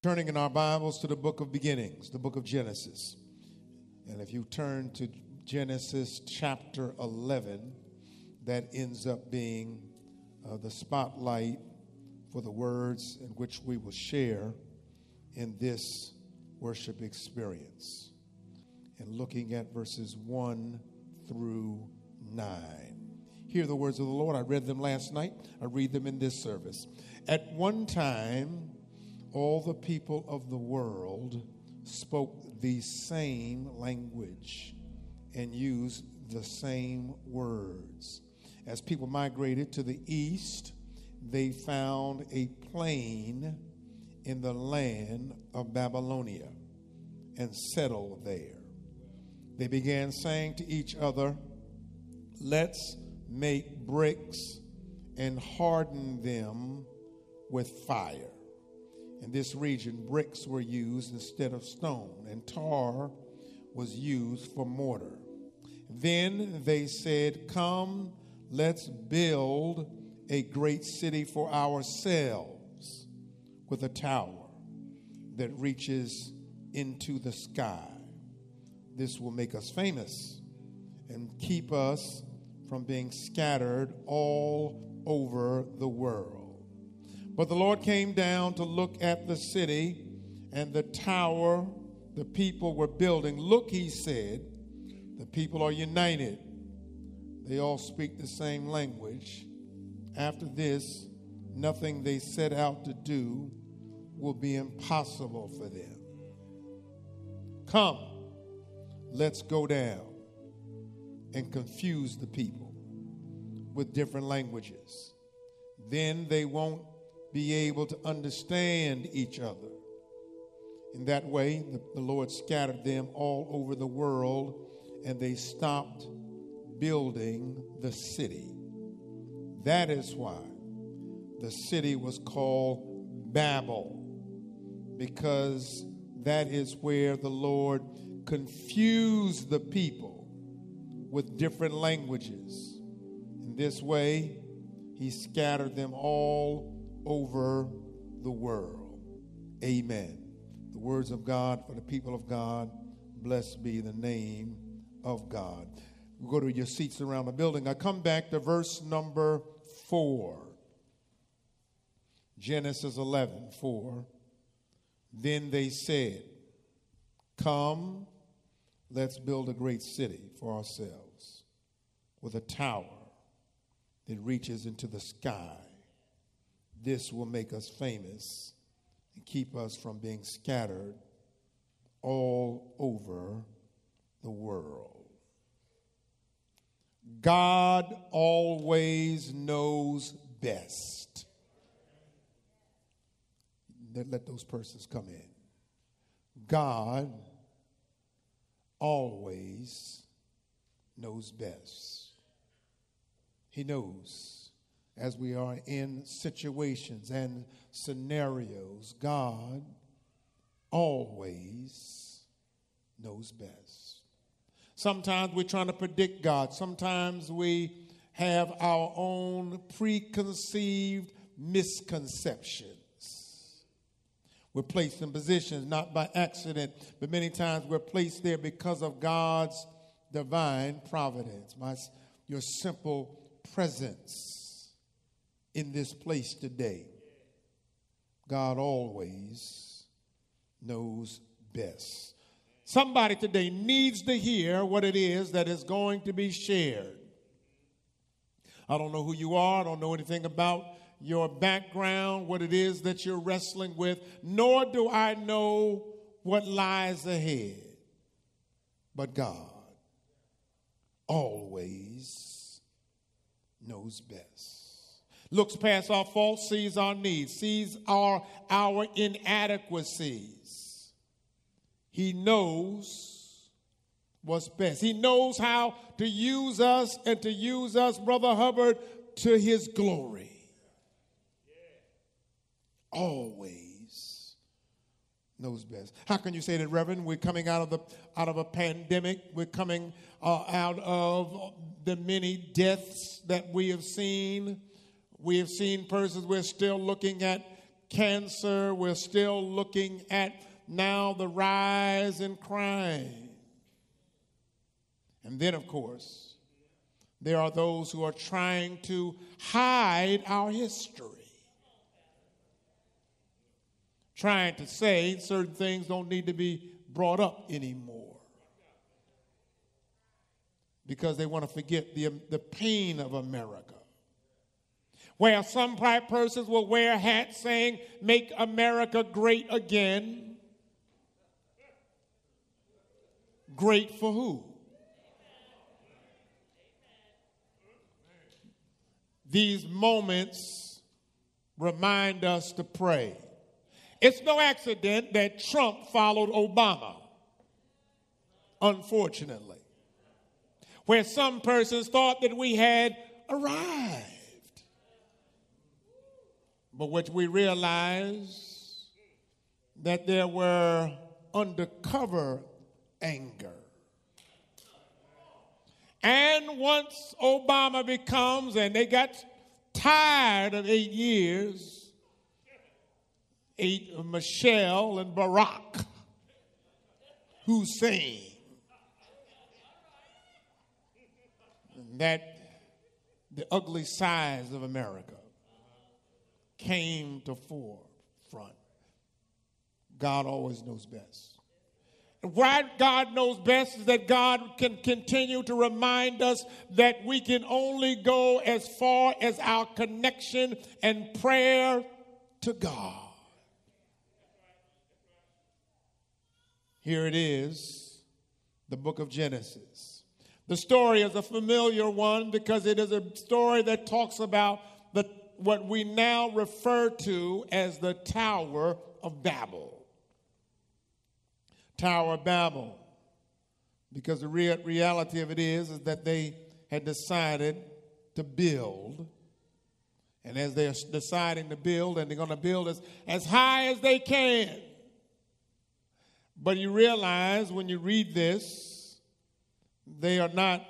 Turning in our Bibles to the book of beginnings, the book of Genesis. And if you turn to Genesis chapter 11, that ends up being uh, the spotlight for the words in which we will share in this worship experience. And looking at verses 1 through 9. Hear the words of the Lord. I read them last night. I read them in this service. At one time, all the people of the world spoke the same language and used the same words. As people migrated to the east, they found a plain in the land of Babylonia and settled there. They began saying to each other, Let's make bricks and harden them with fire. In this region, bricks were used instead of stone, and tar was used for mortar. Then they said, Come, let's build a great city for ourselves with a tower that reaches into the sky. This will make us famous and keep us from being scattered all over the world. But the Lord came down to look at the city and the tower the people were building. Look, he said, the people are united. They all speak the same language. After this, nothing they set out to do will be impossible for them. Come, let's go down and confuse the people with different languages. Then they won't be able to understand each other. In that way, the, the, Lord scattered them all over the world and they stopped building the city. That is why the city was called Babel, because that is where the Lord confused the people with different languages. In this way, he scattered them all over the world. Amen. The words of God for the people of God. Blessed be the name of God. go to your seats around the building. I come back to verse number 4. Genesis 11, 4. Then they said, Come, let's build a great city for ourselves with a tower that reaches into the sky. This will make us famous and keep us from being scattered all over the world. God always knows best. Let, let those persons come in. God always knows best. He knows as we are in situations and scenarios, God always knows best. Sometimes we're trying to predict God. Sometimes we have our own preconceived misconceptions. We're placed in positions not by accident, but many times we're placed there because of God's divine providence. My, your simple presence in this place today. God always knows best. Somebody today needs to hear what it is that is going to be shared. I don't know who you are, I don't know anything about your background, what it is that you're wrestling with, nor do I know what lies ahead. But God always knows best. Looks past our faults, sees our needs, sees our, our inadequacies. He knows what's best. He knows how to use us and to use us, Brother Hubbard, to his glory. Always knows best. How can you say that, Reverend? We're coming out of the out of a pandemic. We're coming uh, out of the many deaths that we have seen. We have seen persons. We're still looking at cancer. We're still looking at now the rise in crime. And then, of course, there are those who are trying to hide our history. Trying to say certain things don't need to be brought up anymore. Because they want to forget the, the pain of America. Where some black persons will wear hats saying, Make America great again. Great for who? these moments remind us to pray. It's no accident that Trump followed Obama, unfortunately, where some persons thought that we had arrived. But what we realized that there were undercover anger. And once Obama becomes, and they got tired of eight years, eight uh, Michelle and Barack Hussein, that the ugly sides of America came to forefront. God always knows best. And why God knows best is that God can continue to remind us that we can only go as far as our connection and prayer to God. Here it is, the book of Genesis. The story is a familiar one because it is a story that talks about what we now refer to as the Tower of Babel. Tower of Babel. Because the real reality of it is, is that they had decided to build. And as they're deciding to build, and they're going to build as, as high as they can. But you realize when you read this, they are not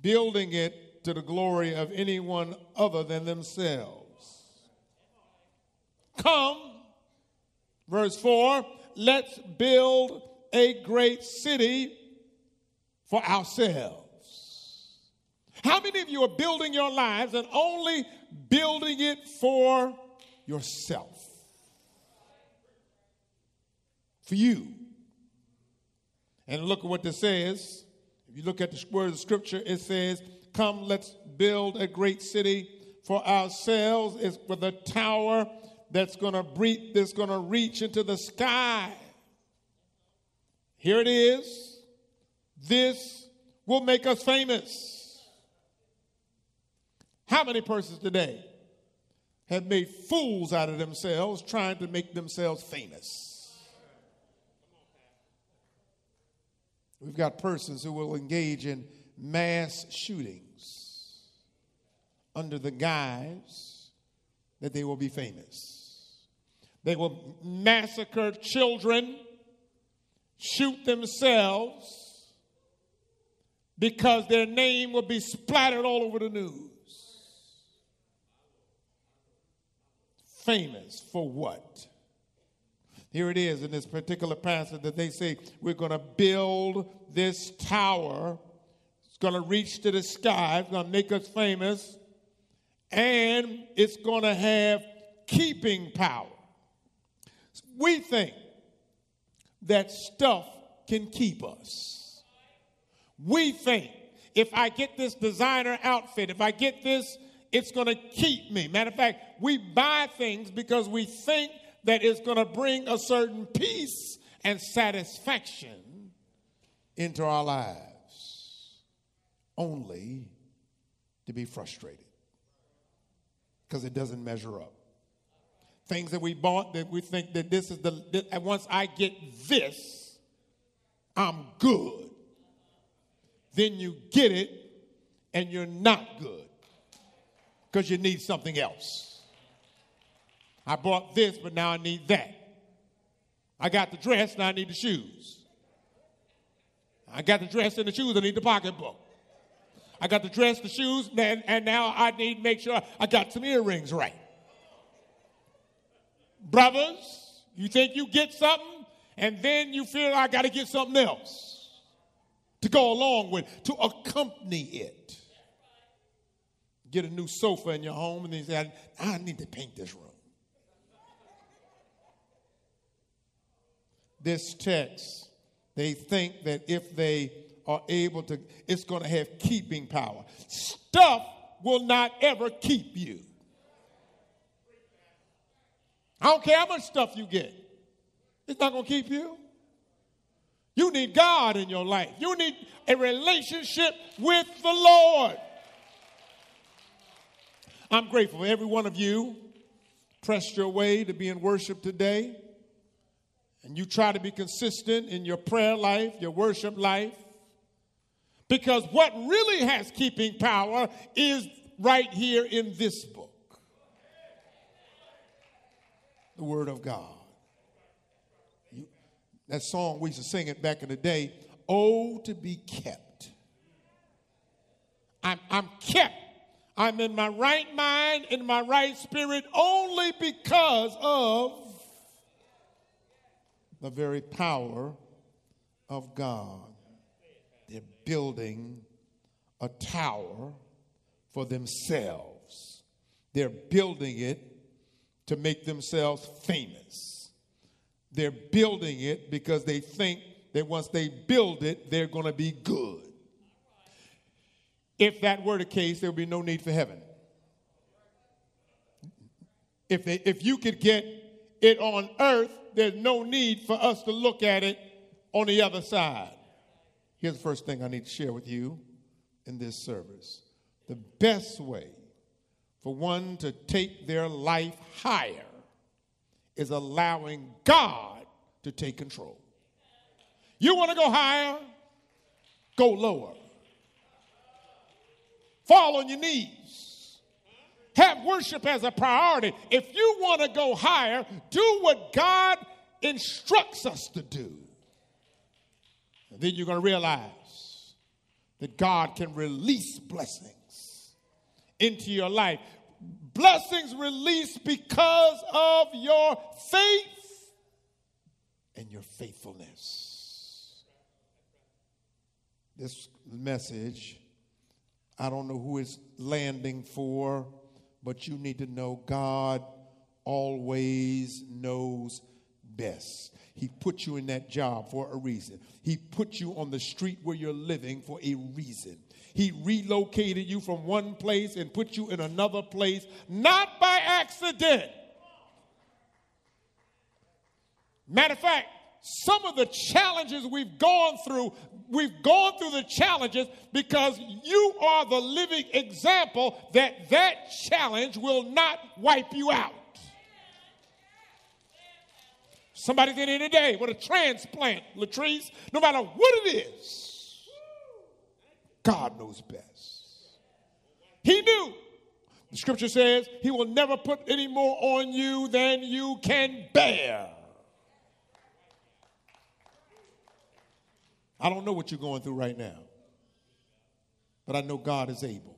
building it to the glory of anyone other than themselves. Come, verse 4 let's build a great city for ourselves. How many of you are building your lives and only building it for yourself? For you. And look at what this says. If you look at the word of scripture, it says, Come, let's build a great city for ourselves. It's with a tower that's going to breathe, that's going to reach into the sky. Here it is. This will make us famous. How many persons today have made fools out of themselves trying to make themselves famous? We've got persons who will engage in mass shootings under the guise that they will be famous. They will massacre children, shoot themselves, because their name will be splattered all over the news. Famous for what? Here it is in this particular passage that they say, We're going to build this tower. It's going to reach to the sky. It's going to make us famous. And it's going to have keeping power. We think that stuff can keep us. We think if I get this designer outfit, if I get this, it's going to keep me. Matter of fact, we buy things because we think that it's going to bring a certain peace and satisfaction into our lives only to be frustrated because it doesn't measure up. Things that we bought that we think that this is the, this, once I get this, I'm good. Then you get it and you're not good because you need something else. I bought this, but now I need that. I got the dress, now I need the shoes. I got the dress and the shoes, I need the pocketbook. I got the dress, the shoes, and, and now I need to make sure I got some earrings right. Brothers, you think you get something, and then you feel I got to get something else to go along with, to accompany it. Get a new sofa in your home, and then you say, I need to paint this room. This text, they think that if they are able to, it's going to have keeping power. Stuff will not ever keep you. I don't care how much stuff you get, it's not going to keep you. You need God in your life, you need a relationship with the Lord. I'm grateful for every one of you pressed your way to be in worship today. And you try to be consistent in your prayer life, your worship life. Because what really has keeping power is right here in this book the Word of God. You, that song, we used to sing it back in the day Oh, to be kept. I'm, I'm kept. I'm in my right mind, in my right spirit, only because of the very power of God building a tower for themselves. They're building it to make themselves famous. They're building it because they think that once they build it, they're going to be good. If that were the case, there would be no need for heaven. If, they, if you could get it on earth, there's no need for us to look at it on the other side. Here's the first thing I need to share with you in this service. The best way for one to take their life higher is allowing God to take control. You want to go higher? Go lower. Fall on your knees. Have worship as a priority. If you want to go higher, do what God instructs us to do. And then you're going to realize that God can release blessings into your life. Blessings released because of your faith and your faithfulness. This message, I don't know who it's landing for, but you need to know God always knows best. He put you in that job for a reason. He put you on the street where you're living for a reason. He relocated you from one place and put you in another place, not by accident. Matter of fact, some of the challenges we've gone through, we've gone through the challenges because you are the living example that that challenge will not wipe you out. Somebody's in here today with a transplant, Latrice, no matter what it is, God knows best. He knew. The scripture says he will never put any more on you than you can bear. I don't know what you're going through right now, but I know God is able.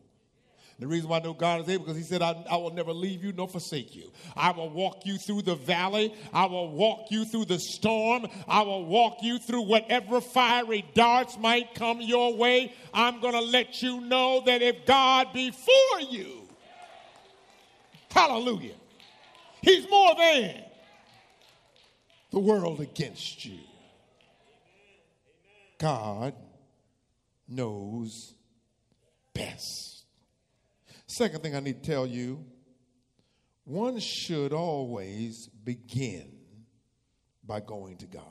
The reason why I know God is able because He said, I, I, will never leave you nor forsake you. I will walk you through the valley. I will walk you through the storm. I will walk you through whatever fiery darts might come your way. I'm going to let you know that if God be for you, hallelujah, He's more than the world against you. God knows best. Second thing I need to tell you one should always begin by going to God.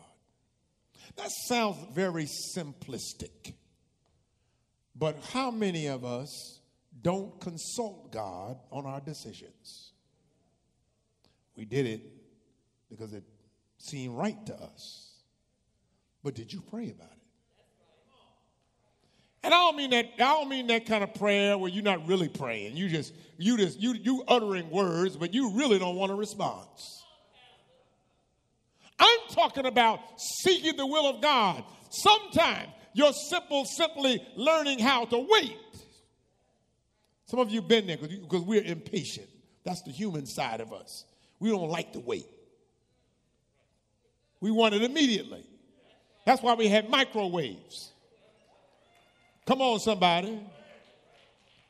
That sounds very simplistic. But how many of us don't consult God on our decisions? We did it because it seemed right to us. But did you pray about it? And I don't mean that I don't mean that kind of prayer where you're not really praying. You just you just you you uttering words, but you really don't want a response. I'm talking about seeking the will of God. Sometimes you're simple, simply learning how to wait. Some of you have been there because we're impatient. That's the human side of us. We don't like to wait. We want it immediately. That's why we have microwaves. Come on, somebody.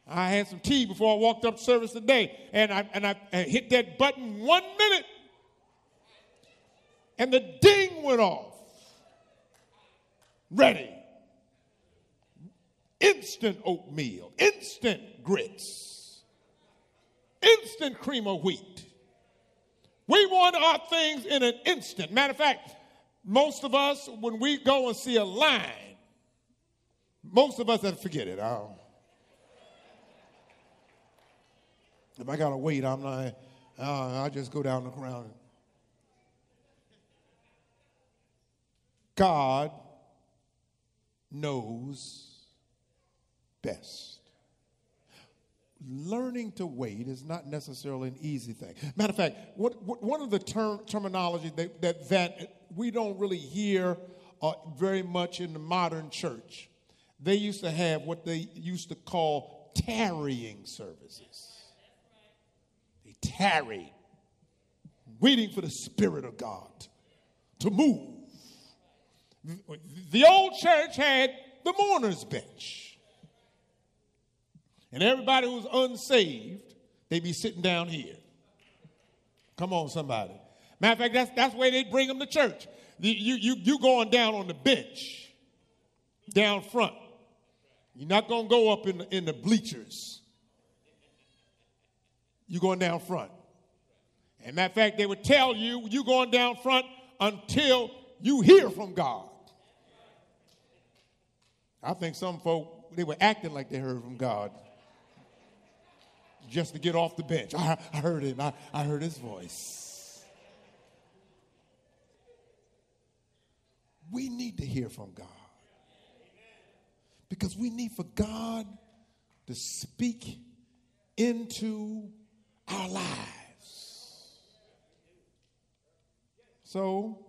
I had some tea before I walked up to service today, and I, and I hit that button one minute, and the ding went off. Ready. Instant oatmeal, instant grits, instant cream of wheat. We want our things in an instant. Matter of fact, most of us, when we go and see a line, most of us have forget it. I'll, if I gotta wait, I'm not. Uh, I'll just go down the ground. God knows best. Learning to wait is not necessarily an easy thing. Matter of fact, what, what, one of the term, terminology that, that, that we don't really hear uh, very much in the modern church they used to have what they used to call tarrying services. They tarried, waiting for the Spirit of God to move. The old church had the mourner's bench. And everybody who was unsaved, they'd be sitting down here. Come on, somebody. Matter of fact, that's, that's where they bring them to church. You, you, you going down on the bench, down front. You're not going to go up in the, in the bleachers. You're going down front. And matter of fact, they would tell you you're going down front until you hear from God. I think some folk, they were acting like they heard from God just to get off the bench. I, I heard him, I, I heard his voice. We need to hear from God because we need for God to speak into our lives. So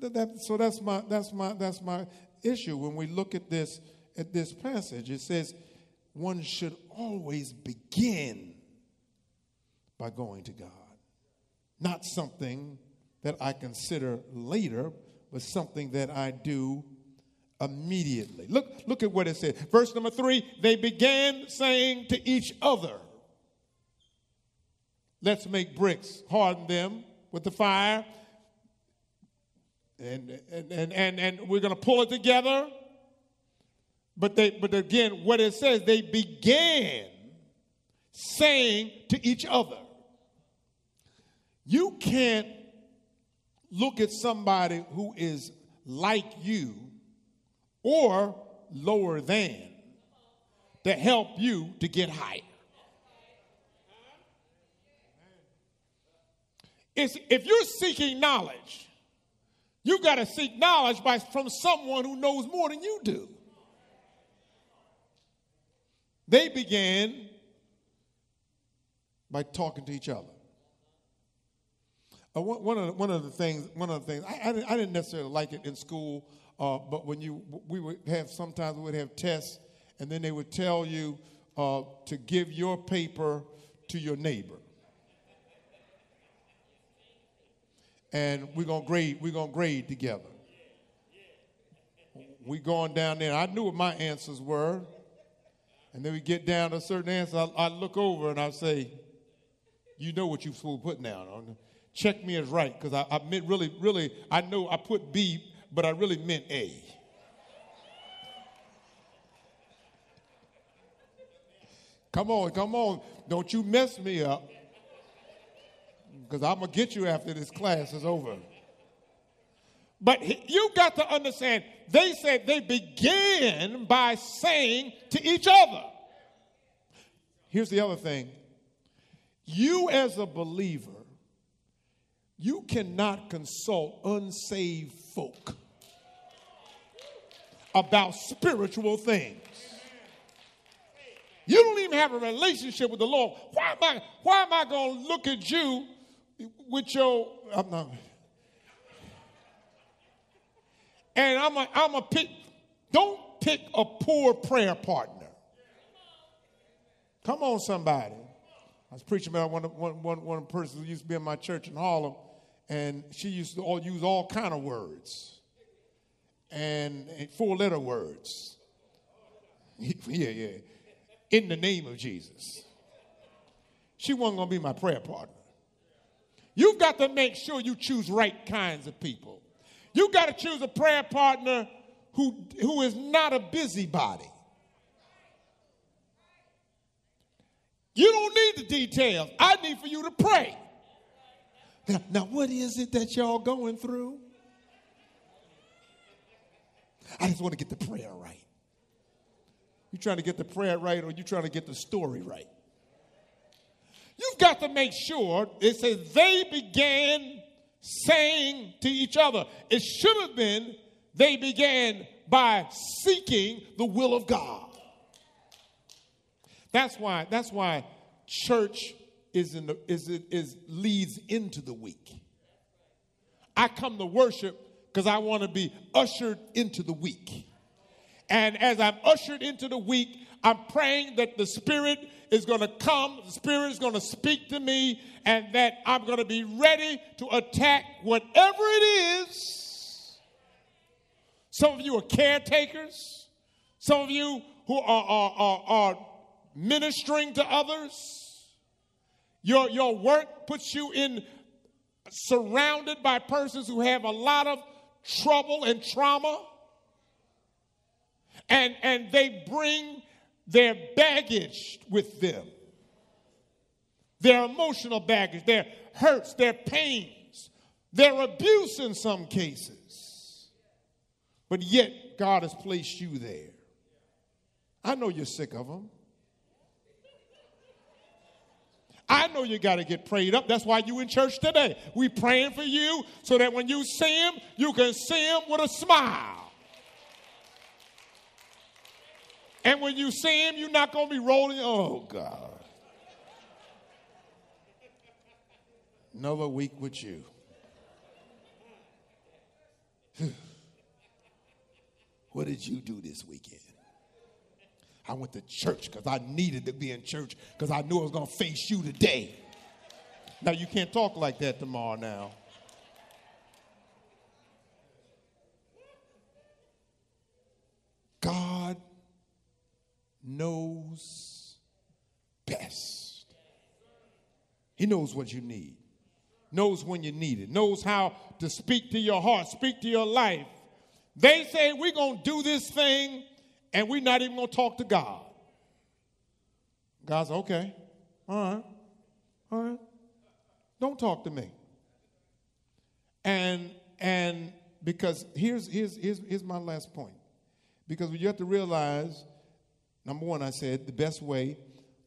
that, so that's my that's my that's my issue when we look at this at this passage. It says one should always begin by going to God. Not something that I consider later, but something that I do immediately. Look, look at what it says. Verse number three they began saying to each other, Let's make bricks, harden them with the fire, and, and, and, and, and we're going to pull it together. But, they, but again, what it says, they began saying to each other. You can't look at somebody who is like you or lower than to help you to get higher. It's, if you're seeking knowledge, you got to seek knowledge by, from someone who knows more than you do. They began by talking to each other. Uh, one, of the, one of the things, one of the things, I, I, didn't, I didn't necessarily like it in school uh, but when you, we would have, sometimes we would have tests, and then they would tell you uh, to give your paper to your neighbor. And we're gonna grade, we're gonna grade together. We going down there. I knew what my answers were. And then we get down to a certain answer. I, I look over and I say, You know what you're supposed to put down. Check me as right, because I, I meant really, really, I know I put B but I really meant A. Come on, come on. Don't you mess me up. Because I'm going to get you after this class is over. But you got to understand, they said they began by saying to each other. Here's the other thing you, as a believer, you cannot consult unsaved folk about spiritual things. You don't even have a relationship with the Lord. Why am I, why am I going to look at you with your. I'm not. And I'm a, I'm a pick. Don't pick a poor prayer partner. Come on, somebody. I was preaching about one, one, one, one person who used to be in my church in Harlem, and she used to all, use all kind of words and, four letter words. yeah, yeah. In the name of Jesus. She wasn't going to be my prayer partner. You've got to make sure you choose right kinds of people. You've got to choose a prayer partner who, who is not a busybody. You don't need the details. I need for you to pray. Now, now what is it that y'all going through? I just want to get the prayer right. You trying to get the prayer right or you trying to get the story right? You've got to make sure it says they began saying to each other. It should have been they began by seeking the will of God. That's why, that's why church is, in the, is, it is leads into the week. I come to worship because I want to be ushered into the week. And as I'm ushered into the week, I'm praying that the Spirit is going to come, the Spirit is going to speak to me, and that I'm going to be ready to attack whatever it is. Some of you are caretakers, some of you who are, are, are, are ministering to others. Your, your work puts you in surrounded by persons who have a lot of trouble and trauma. And, and they bring their baggage with them their emotional baggage, their hurts, their pains, their abuse in some cases. But yet, God has placed you there. I know you're sick of them. I know you got to get prayed up. That's why you in church today. We praying for you so that when you see him, you can see him with a smile. And when you see him, you're not going to be rolling, oh God. Another week with you. what did you do this weekend? I went to church because I needed to be in church because I knew I was going to face you today. Now, you can't talk like that tomorrow now. God knows best. He knows what you need, knows when you need it, knows how to speak to your heart, speak to your life. They say, We're going to do this thing and we're not even going to talk to God. God's okay, all right, all right. Don't talk to me. And and because here's here's here's, here's my last point. Because you have to realize, number one, I said the best way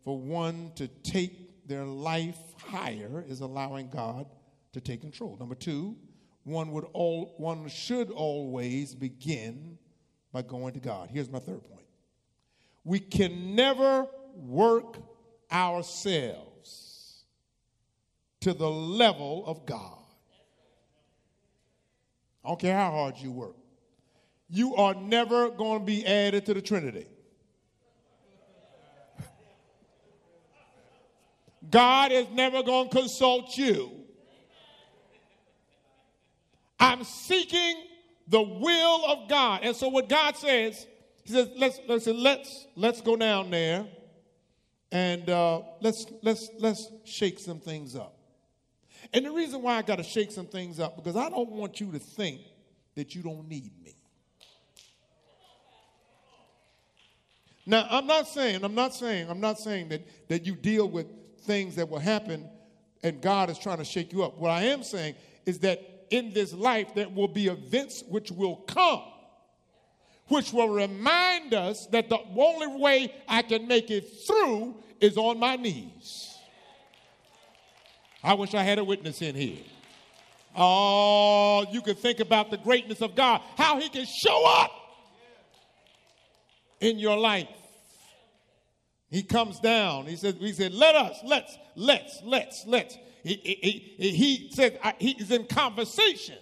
for one to take their life higher is allowing God to take control. Number two, one would all one should always begin by going to God. Here's my third point we can never work ourselves to the level of God. I don't care how hard you work. You are never going to be added to the Trinity. God is never going to consult you. I'm seeking the will of God. And so what God says, he says, let's let's let's let's go down there and uh, let's let's let's shake some things up. And the reason why I got to shake some things up because I don't want you to think that you don't need me. Now, I'm not saying, I'm not saying, I'm not saying that, that you deal with things that will happen and God is trying to shake you up. What I am saying is that in this life there will be events which will come, which will remind us that the only way I can make it through is on my knees. I wish I had a witness in here. Oh, you can think about the greatness of God, how He can show up in your life. He comes down. He said, He said, let us, let's, let's, let's, let's. He, he, he, said he's in conversation.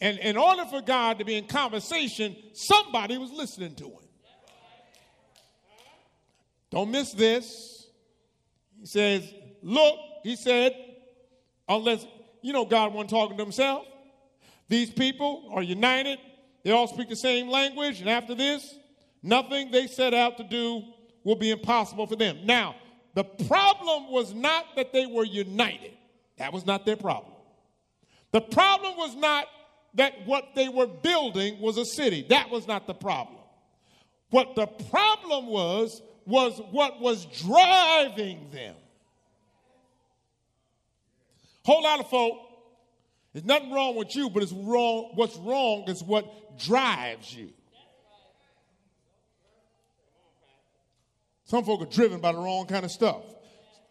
And in order for God to be in conversation, somebody was listening to him. Don't miss this. He says, Look, he said, unless, you know, God wasn't talking to himself. These people are united. They all speak the same language. And after this, nothing they set out to do will be impossible for them. Now, the problem was not that they were united, that was not their problem. The problem was not that what they were building was a city, that was not the problem. What the problem was, was what was driving them. Whole lot of folk, there's nothing wrong with you, but it's wrong. What's wrong is what drives you. Some folk are driven by the wrong kind of stuff.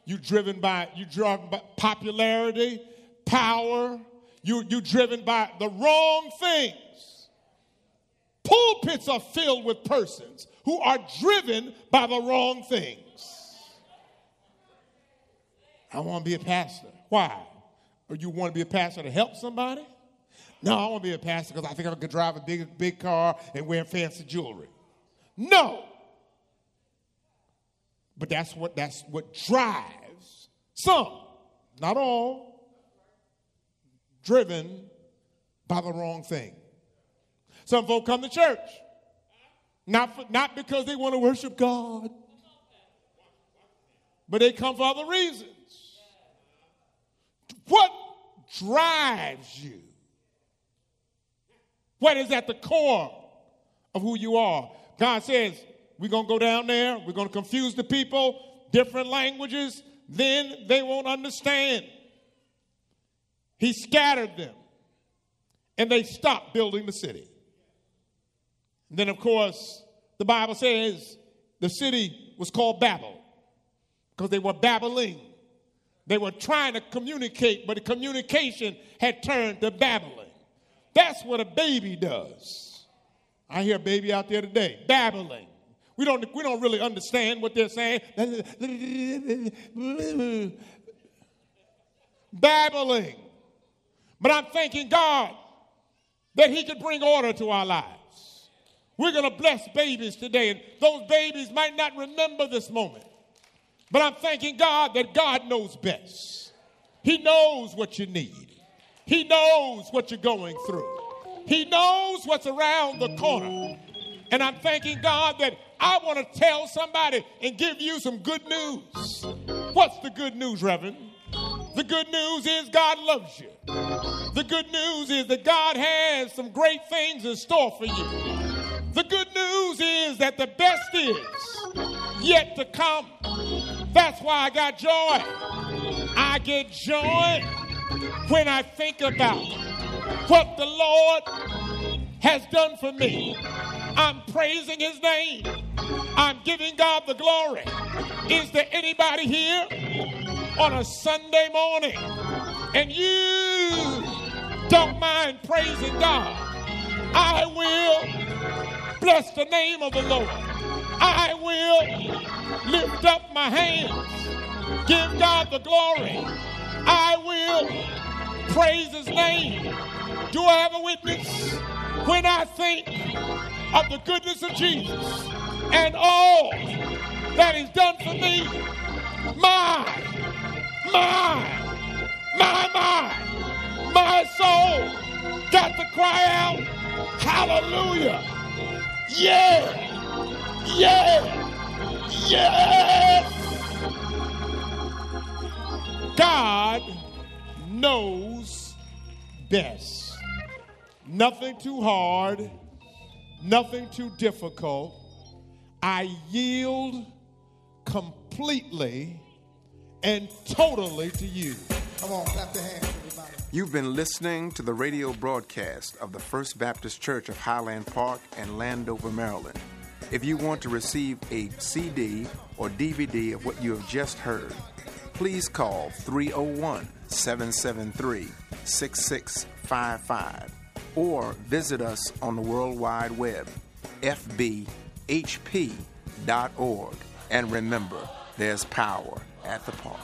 You driven by you driven by popularity, power. You you driven by the wrong things. Pulpits are filled with persons who are driven by the wrong things. I want to be a pastor. Why? Or you want to be a pastor to help somebody? No, I want to be a pastor because I think I could drive a big, big car and wear fancy jewelry. No. But that's what that's what drives some, not all, driven by the wrong thing. Some folk come to church, not, for, not because they want to worship God, but they come for other reasons. What drives you? What is at the core of who you are? God says, we're going to go down there. We're going to confuse the people, different languages. Then they won't understand. He scattered them, and they stopped building the city. And then, of course, the Bible says the city was called Babel because they were babbling. They were trying to communicate, but the communication had turned to babbling. That's what a baby does. I hear a baby out there today, babbling. We don't, we don't really understand what they're saying. Babbling. But I'm thanking God that He could bring order to our lives. We're going to bless babies today, and those babies might not remember this moment. But I'm thanking God that God knows best. He knows what you need, He knows what you're going through, He knows what's around the corner. And I'm thanking God that I want to tell somebody and give you some good news. What's the good news, Reverend? The good news is God loves you. The good news is that God has some great things in store for you. The good news is that the best is yet to come. That's why I got joy. I get joy when I think about what the Lord has done for me. I'm praising his name. I'm giving God the glory. Is there anybody here on a Sunday morning and you don't mind praising God? I will bless the name of the Lord. I will lift up my hands, give God the glory. I will praise his name. Do I have a witness? When I think of the goodness of Jesus and all that He's done for me. My, my, my, my, my soul got to cry out, Hallelujah! Yeah, yeah, yes! God knows best. Nothing too hard nothing too difficult. I yield completely and totally to you. Come on, clap your hands, everybody. You've been listening to the radio broadcast of the First Baptist Church of Highland Park and Landover, Maryland. If you want to receive a CD or DVD of what you have just heard, please call 301 773 6655 or visit us on the World Wide Web, hp.org, And remember, there's power at the park.